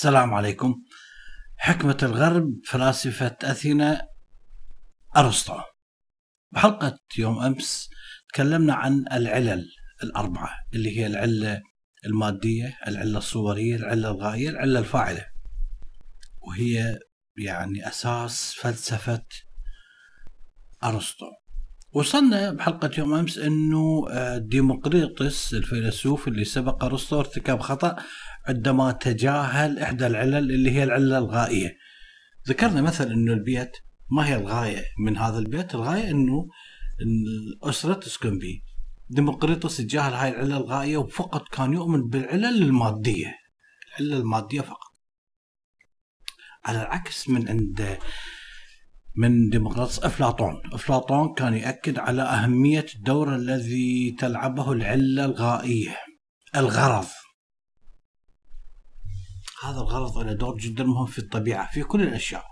السلام عليكم. حكمة الغرب فلاسفة أثينا أرسطو. بحلقة يوم أمس تكلمنا عن العلل الأربعة اللي هي العلة المادية العلة الصورية العلة الغائية العلة الفاعلة. وهي يعني أساس فلسفة أرسطو. وصلنا بحلقة يوم أمس أنه آه، ديمقريطس الفيلسوف اللي سبق أرسطو ارتكب خطأ عندما تجاهل إحدى العلل اللي هي العلة الغائية. ذكرنا مثلا أنه البيت ما هي الغاية من هذا البيت الغاية أنه الأسرة تسكن به. ديمقريطس تجاهل هاي العلة الغائية وفقط كان يؤمن بالعلل المادية العلة المادية فقط. على العكس من عند من ديمقراطس أفلاطون. أفلاطون كان يأكد على أهمية الدور الذي تلعبه العلة الغائية الغرض. هذا الغرض له دور جدا مهم في الطبيعة في كل الأشياء.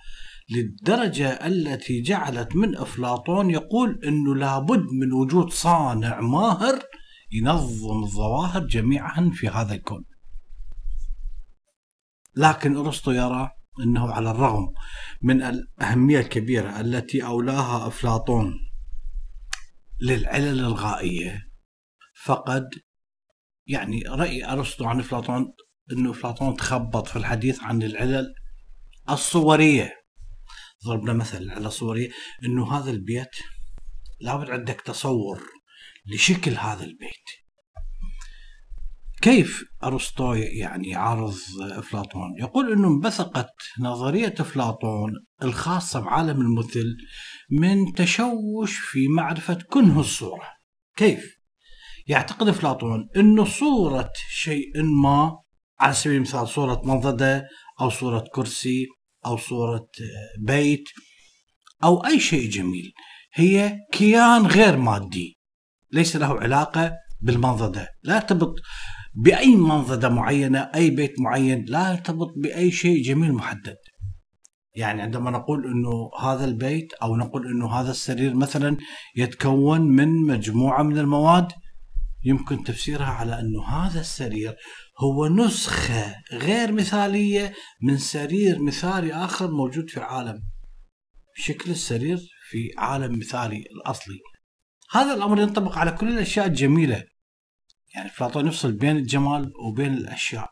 للدرجة التي جعلت من أفلاطون يقول إنه لابد من وجود صانع ماهر ينظم الظواهر جميعا في هذا الكون. لكن أرسطو يرى إنه على الرغم من الأهمية الكبيرة التي أولاها أفلاطون للعلل الغائية فقد يعني رأي أرسطو عن أفلاطون إنه افلاطون تخبط في الحديث عن العلل الصورية ضربنا مثل العلل الصورية إنه هذا البيت لابد عندك تصور لشكل هذا البيت كيف أرسطو يعني يعارض افلاطون؟ يقول إنه انبثقت نظرية افلاطون الخاصة بعالم المثل من تشوش في معرفة كنه الصورة. كيف؟ يعتقد افلاطون إنه صورة شيء ما على سبيل المثال صورة منضده أو صورة كرسي أو صورة بيت أو أي شيء جميل. هي كيان غير مادي ليس له علاقة بالمنضده لا يرتبط بأي منضده معينة أي بيت معين لا يرتبط بأي شيء جميل محدد. يعني عندما نقول إنه هذا البيت أو نقول إنه هذا السرير مثلا يتكون من مجموعة من المواد يمكن تفسيرها على إنه هذا السرير هو نسخة غير مثالية من سرير مثالي آخر موجود في العالم شكل السرير في عالم مثالي الأصلي. هذا الأمر ينطبق على كل الأشياء الجميلة. يعني أفلاطون يفصل بين الجمال وبين الأشياء.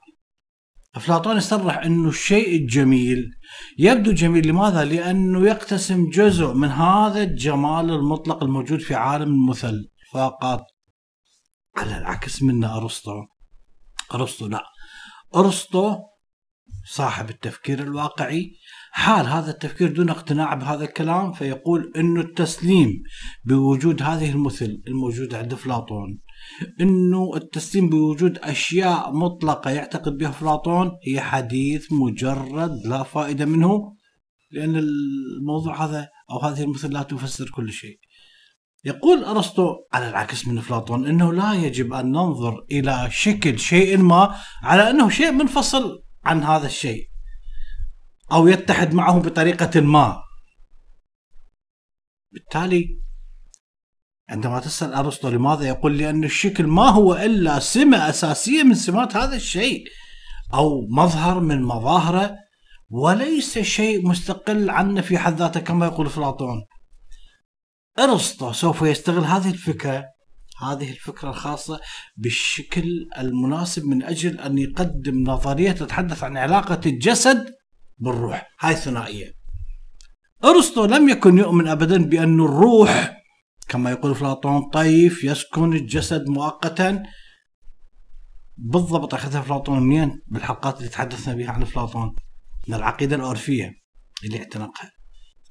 أفلاطون يصرح إنه الشيء الجميل يبدو جميل. لماذا؟ لأنه يقتسم جزء من هذا الجمال المطلق الموجود في عالم المثل. فقط على العكس منا أرسطو. أرسطو لا أرسطو صاحب التفكير الواقعي حال هذا التفكير دون اقتناع بهذا الكلام فيقول انه التسليم بوجود هذه المثل الموجودة عند افلاطون انه التسليم بوجود أشياء مطلقة يعتقد بها افلاطون هي حديث مجرد لا فائدة منه لأن الموضوع هذا أو هذه المثل لا تفسر كل شيء. يقول أرسطو على العكس من افلاطون إنه لا يجب أن ننظر إلى شكل شيء ما على إنه شيء منفصل عن هذا الشيء أو يتحد معه بطريقة ما. بالتالي عندما تسأل أرسطو لماذا يقول لأن الشكل ما هو إلا سمة أساسية من سمات هذا الشيء أو مظهر من مظاهره وليس شيء مستقل عنه في حد ذاته كما يقول أفلاطون أرسطو سوف يستغل هذه الفكرة هذه الفكرة الخاصة بالشكل المناسب من أجل أن يقدم نظرية تتحدث عن علاقة الجسد بالروح. هاي ثنائية. أرسطو لم يكن يؤمن أبدا بأن الروح كما يقول أفلاطون طيف يسكن الجسد مؤقتا. بالضبط أخذها أفلاطون منين بالحلقات اللي تحدثنا بها عن أفلاطون من العقيدة الأورفية اللي اعتنقها.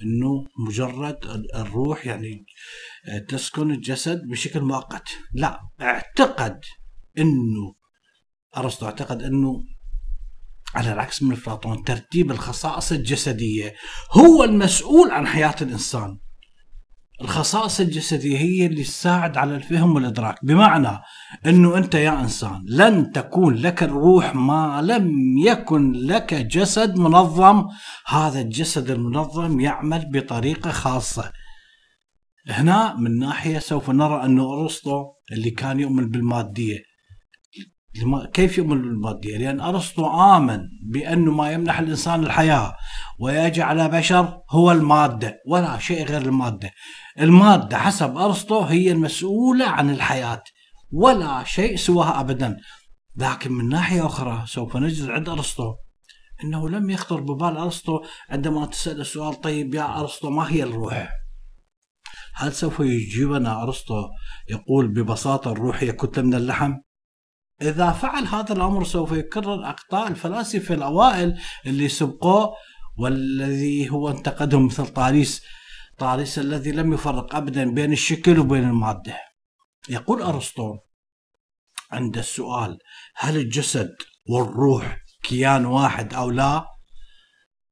إنه مجرد الروح يعني تسكن الجسد بشكل مؤقت. لا اعتقد إنه أرسطو أعتقد إنه على العكس من أفلاطون ترتيب الخصائص الجسدية هو المسؤول عن حياة الإنسان. الخصائص الجسدية هي اللي تساعد على الفهم والإدراك. بمعنى أنه أنت يا إنسان لن تكون لك الروح ما لم يكن لك جسد منظم. هذا الجسد المنظم يعمل بطريقة خاصة. هنا من ناحية سوف نرى أنه أرسطو اللي كان يؤمن بالمادية كيف يؤمن بالمادية؟ لأن أرسطو آمن بأن ما يمنح الإنسان الحياة ويجعل بشر هو المادة ولا شيء غير المادة المادة حسب أرسطو هي المسؤولة عن الحياة ولا شيء سواها أبدا لكن من ناحية أخرى سوف نجد عند أرسطو أنه لم يخطر ببال أرسطو عندما تسأل السؤال طيب يا أرسطو ما هي الروح؟ هل سوف يجيبنا أرسطو يقول ببساطة الروح هي كتلة من اللحم؟ إذا فعل هذا الأمر سوف يكرر أخطاء الفلاسفة الأوائل اللي سبقوه والذي هو انتقدهم مثل طاليس طاليس الذي لم يفرق أبدا بين الشكل وبين المادة. يقول أرسطو عند السؤال هل الجسد والروح كيان واحد أو لا؟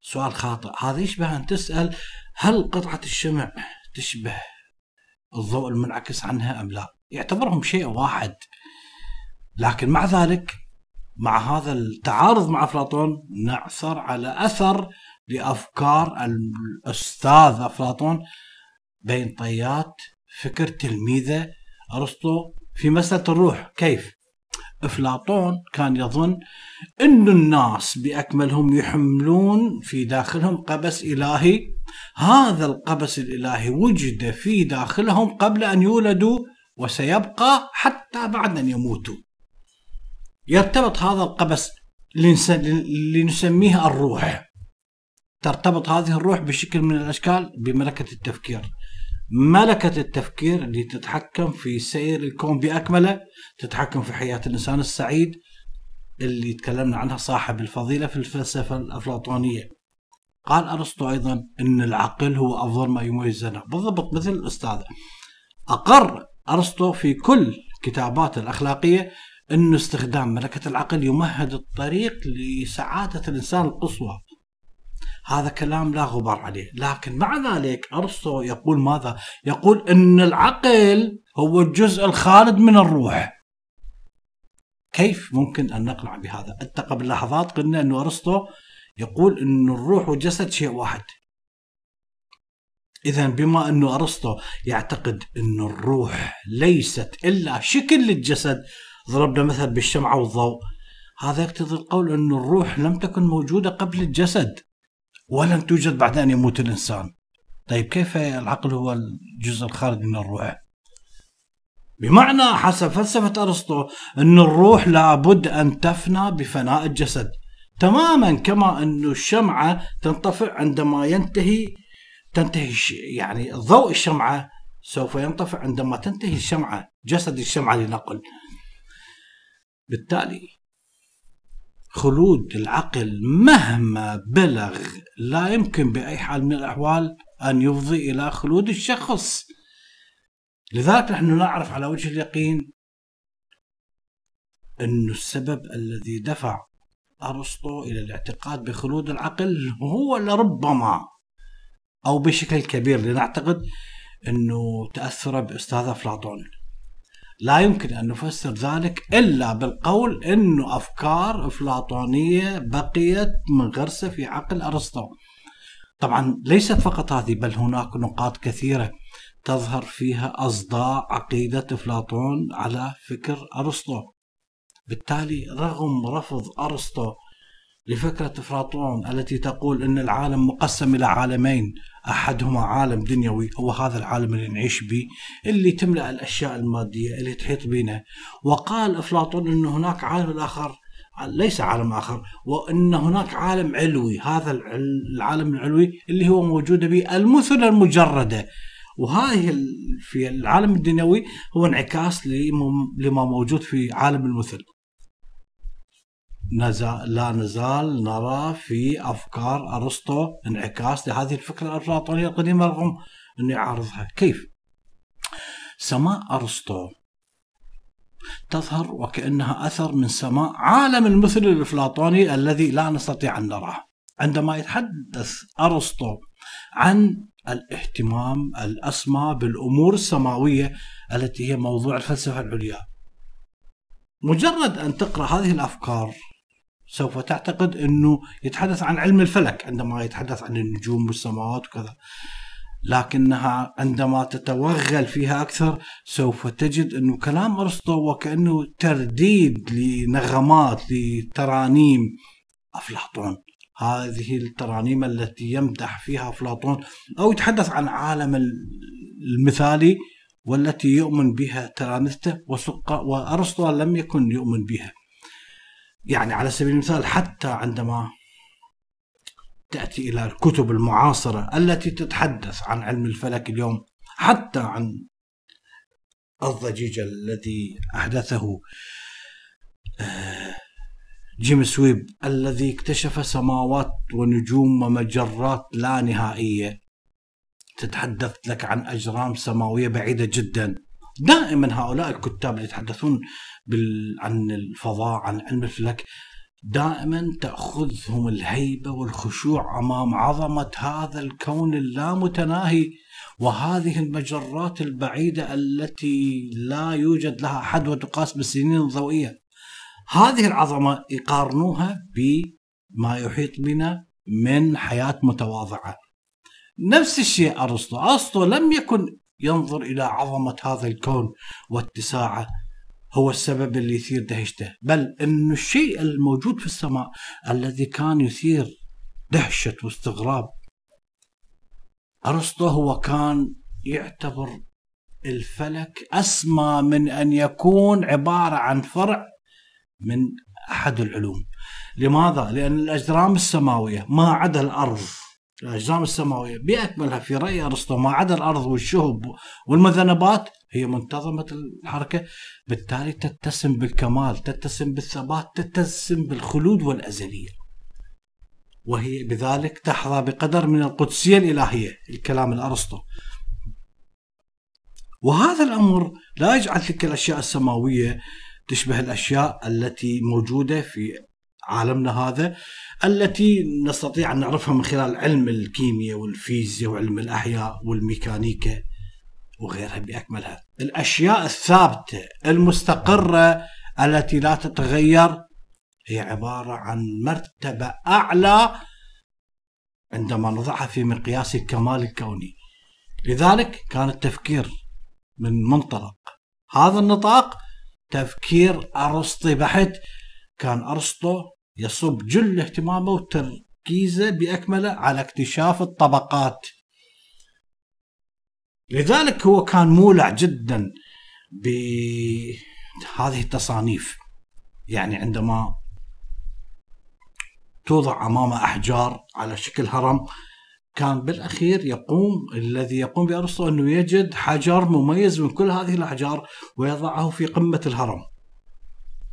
سؤال خاطئ. هذا يشبه أن تسأل هل قطعة الشمع تشبه الضوء المنعكس عنها أم لا؟ يعتبرهم شيء واحد. لكن مع ذلك مع هذا التعارض مع أفلاطون نعثر على أثر لأفكار الأستاذ أفلاطون بين طيات فكر تلميذة أرسطو في مسألة الروح. كيف؟ أفلاطون كان يظن أن الناس بأكملهم يحملون في داخلهم قبس إلهي. هذا القبس الإلهي وجد في داخلهم قبل أن يولدوا وسيبقى حتى بعد أن يموتوا. يرتبط هذا القبس اللي نسميه الروح. ترتبط هذه الروح بشكل من الأشكال بملكة التفكير. ملكة التفكير اللي تتحكم في سير الكون بأكمله تتحكم في حياة الإنسان السعيد اللي تكلمنا عنها صاحب الفضيلة في الفلسفة الأفلاطونية. قال أرسطو أيضا أن العقل هو أفضل ما يميزنا بالضبط مثل الأستاذ. أقر أرسطو في كل كتاباته الأخلاقية أن استخدام ملكة العقل يمهد الطريق لسعادة الإنسان القصوى. هذا كلام لا غبار عليه. لكن مع ذلك أرسطو يقول ماذا؟ يقول أن العقل هو الجزء الخالد من الروح. كيف ممكن أن نقنع بهذا؟ أنت قبل لحظات قلنا أن أرسطو يقول أن الروح والجسد شيء واحد. إذا بما أنه أرسطو يعتقد أن الروح ليست إلا شكل للجسد ضربنا مثل بالشمعة والضوء. هذا يقتضي القول أن الروح لم تكن موجودة قبل الجسد ولن توجد بعد أن يموت الإنسان. طيب كيف العقل هو الجزء الخارج من الروح؟ بمعنى حسب فلسفة أرسطو أن الروح لابد أن تفنى بفناء الجسد. تماما كما أن الشمعة تنطفئ عندما ينتهي تنتهي يعني ضوء الشمعة سوف ينطفئ عندما تنتهي الشمعة جسد الشمعة لنقل. بالتالي خلود العقل مهما بلغ لا يمكن بأي حال من الأحوال أن يفضي إلى خلود الشخص. لذلك نحن نعرف على وجه اليقين أن السبب الذي دفع أرسطو إلى الاعتقاد بخلود العقل هو لربما أو بشكل كبير لنعتقد أنه تأثر بأستاذ أفلاطون لا يمكن أن نفسر ذلك إلا بالقول أنه أفكار أفلاطونية بقيت منغرسة في عقل أرسطو. طبعا ليست فقط هذه بل هناك نقاط كثيرة تظهر فيها أصداء عقيدة أفلاطون على فكر أرسطو. بالتالي رغم رفض أرسطو لفكرة أفلاطون التي تقول أن العالم مقسم إلى عالمين أحدهما عالم دنيوي هو هذا العالم اللي نعيش به اللي تملأ الأشياء المادية اللي تحيط بنا. وقال أفلاطون أن هناك عالم آخر ليس عالم آخر وأن هناك عالم علوي هذا العالم العلوي اللي هو موجود به المثل المجردة. وهذه في العالم الدنيوي هو انعكاس لما موجود في عالم المثل. لا نزال نرى في أفكار أرسطو انعكاس لهذه الفكرة الافلاطونيه القديمة رغم انه يعارضها، كيف؟ سماء أرسطو تظهر وكأنها أثر من سماء عالم المثل الإفلاطوني الذي لا نستطيع أن نراه. عندما يتحدث أرسطو عن الاهتمام الأسمى بالأمور السماوية التي هي موضوع الفلسفة العليا. مجرد أن تقرأ هذه الأفكار سوف تعتقد إنه يتحدث عن علم الفلك عندما يتحدث عن النجوم والسماوات وكذا. لكنها عندما تتوغل فيها أكثر سوف تجد أنه كلام أرسطو وكأنه ترديد لنغمات لترانيم أفلاطون. هذه الترانيم التي يمدح فيها أفلاطون أو يتحدث عن عالم المثالي والتي يؤمن بها تلامذته وأرسطو لم يكن يؤمن بها. يعني على سبيل المثال حتى عندما تأتي إلى الكتب المعاصرة التي تتحدث عن علم الفلك اليوم حتى عن الضجيج الذي أحدثه آه، جيمس ويب الذي اكتشف سماوات ونجوم ومجرات لا نهائية. تتحدث لك عن أجرام سماوية بعيدة جدا. دائما هؤلاء الكتاب اللي يتحدثون بال... عن الفضاء عن علم الفلك دائما تأخذهم الهيبة والخشوع أمام عظمة هذا الكون اللامتناهي وهذه المجرات البعيدة التي لا يوجد لها حد وتقاس بالسنين الضوئية. هذه العظمة يقارنوها بما يحيط بنا من حياة متواضعة. نفس الشيء أرسطو. أرسطو لم يكن ينظر إلى عظمة هذا الكون واتساعه هو السبب اللي يثير دهشته. بل أن الشيء الموجود في السماء الذي كان يثير دهشة واستغراب أرسطو هو كان يعتبر الفلك أسمى من أن يكون عبارة عن فرع من أحد العلوم. لماذا؟ لأن الأجرام السماوية ما عدا الأرض. الأجرام السماوية. بأكملها في رأي أرسطو ما عدا الأرض والشهب والمذنبات هي منتظمة الحركة. بالتالي تتسم بالكمال تتسم بالثبات تتسم بالخلود والأزلية. وهي بذلك تحظى بقدر من القدسية الإلهية الكلام الأرسطو. وهذا الأمر لا يجعل تلك الأشياء السماوية تشبه الأشياء التي موجودة في عالمنا هذا التي نستطيع أن نعرفها من خلال علم الكيمياء والفيزياء وعلم الأحياء والميكانيكا وغيرها بأكملها. الأشياء الثابتة المستقرة التي لا تتغير هي عبارة عن مرتبة أعلى عندما نضعها في مقياس الكمال الكوني. لذلك كان التفكير من منطلق. هذا النطاق تفكير أرسطي بحت كان أرسطو يصب جل اهتمامه وتركيزه بأكمله على اكتشاف الطبقات لذلك هو كان مولع جدا بهذه التصانيف يعني عندما توضع أمام أحجار على شكل هرم كان بالأخير يقوم الذي يقوم بأرسطو أنه يجد حجر مميز من كل هذه الأحجار ويضعه في قمة الهرم.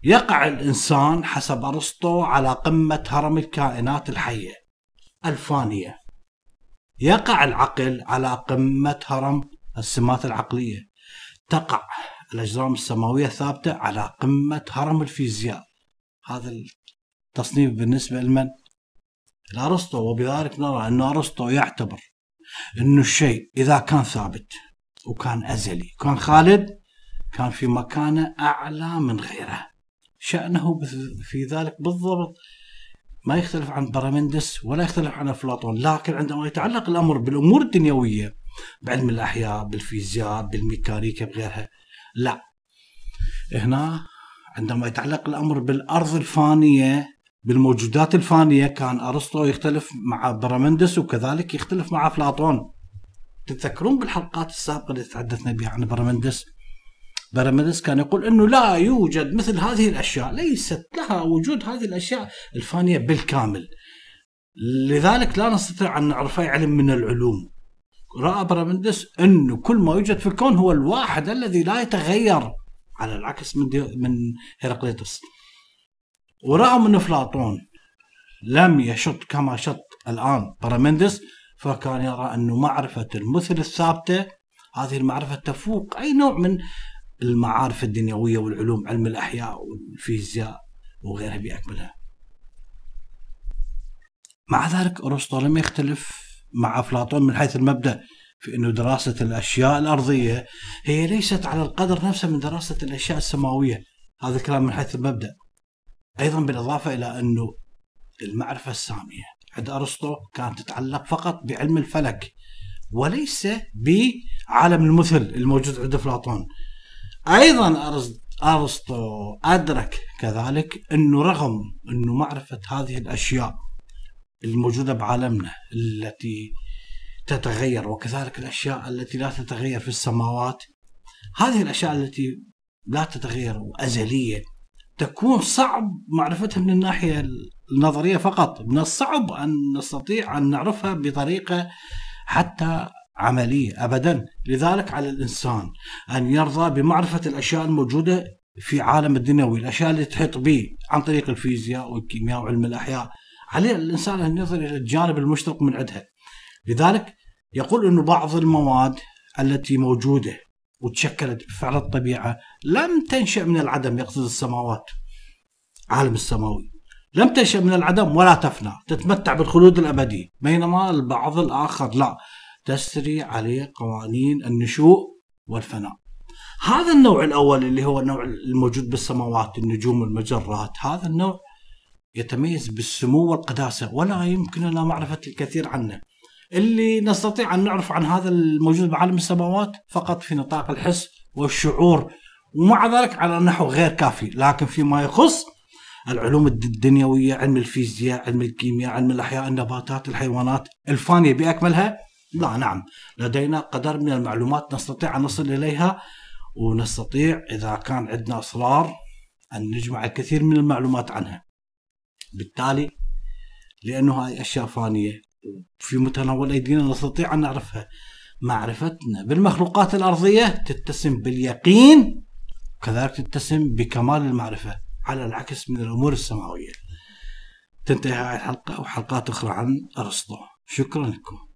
يقع الإنسان حسب أرسطو على قمة هرم الكائنات الحية الفانية. يقع العقل على قمة هرم السمات العقلية تقع الأجرام السماوية الثابتة على قمة هرم الفيزياء هذا التصنيف بالنسبة لمن؟ لأرسطو وبذلك نرى أن أرسطو يعتبر أن الشيء إذا كان ثابت وكان أزلي وكان خالد كان في مكانة أعلى من غيره شأنه في ذلك بالضبط. ما يختلف عن برامندس ولا يختلف عن أفلاطون لكن عندما يتعلق الأمر بالأمور الدنيوية بعلم الأحياء بالفيزياء بالميكانيكا بغيرها لا. هنا عندما يتعلق الأمر بالأرض الفانية بالموجودات الفانية كان أرسطو يختلف مع برامندس وكذلك يختلف مع أفلاطون. تتذكرون بالحلقات السابقة اللي تحدثنا بها عن برامندس باراميدس كان يقول إنه لا يوجد مثل هذه الأشياء ليست لها وجود هذه الأشياء الفانية بالكامل. لذلك لا نستطيع أن نعرف أي علم من العلوم. رأى باراميدس إنه كل ما يوجد في الكون هو الواحد الذي لا يتغير على العكس من من هيراقليطس ورغم ان افلاطون لم يشط كما شط الآن باراميدس فكان يرى انه معرفة المثل الثابتة هذه المعرفة تفوق أي نوع من المعارف الدنيوية والعلوم علم الأحياء والفيزياء وغيرها بأكملها مع ذلك أرسطو لم يختلف مع أفلاطون من حيث المبدأ في أنه دراسة الأشياء الأرضية هي ليست على القدر نفسه من دراسة الأشياء السماوية. هذا الكلام من حيث المبدأ. أيضا بالإضافة إلى أنه المعرفة السامية عند أرسطو كانت تتعلق فقط بعلم الفلك وليس بعالم المثل الموجود عند أفلاطون. أيضا أرسطو أدرك كذلك إنه رغم إنه معرفة هذه الأشياء الموجودة بعالمنا التي تتغير وكذلك الأشياء التي لا تتغير في السماوات هذه الأشياء التي لا تتغير وازليه تكون صعب معرفتها من الناحية النظرية فقط من الصعب أن نستطيع أن نعرفها بطريقة حتى عملية ابدا. لذلك على الإنسان أن يرضى بمعرفة الأشياء الموجودة في عالم الدنيوي الأشياء اللي تحيط به عن طريق الفيزياء والكيمياء وعلم الأحياء. عليه الإنسان أن ينظر إلى الجانب المشترك من عندها لذلك يقول إنه بعض المواد التي موجودة وتشكلت بفعل الطبيعة لم تنشأ من العدم يقصد السماوات عالم السماوي. لم تنشأ من العدم ولا تفنى تتمتع بالخلود الأبدي. بينما البعض الآخر لا. تسري عليه قوانين النشوء والفناء. هذا النوع الأول اللي هو النوع الموجود بالسماوات النجوم والمجرات هذا النوع يتميز بالسمو والقداسة ولا يمكننا معرفة الكثير عنه. اللي نستطيع أن نعرف عن هذا الموجود بعالم السماوات فقط في نطاق الحس والشعور ومع ذلك على نحو غير كافي. لكن فيما يخص العلوم الدنيوية علم الفيزياء علم الكيمياء علم الأحياء النباتات الحيوانات الفانية بأكملها لا نعم. لدينا قدر من المعلومات نستطيع أن نصل إليها ونستطيع إذا كان عندنا إصرار أن نجمع الكثير من المعلومات عنها. بالتالي لأنه هاي أشياء فانية في متناول أيدينا نستطيع أن نعرفها. معرفتنا بالمخلوقات الأرضية تتسم باليقين وكذلك تتسم بكمال المعرفة على العكس من الأمور السماوية. تنتهي هذه الحلقة وحلقات أخرى عن أرسطو. شكرا لكم.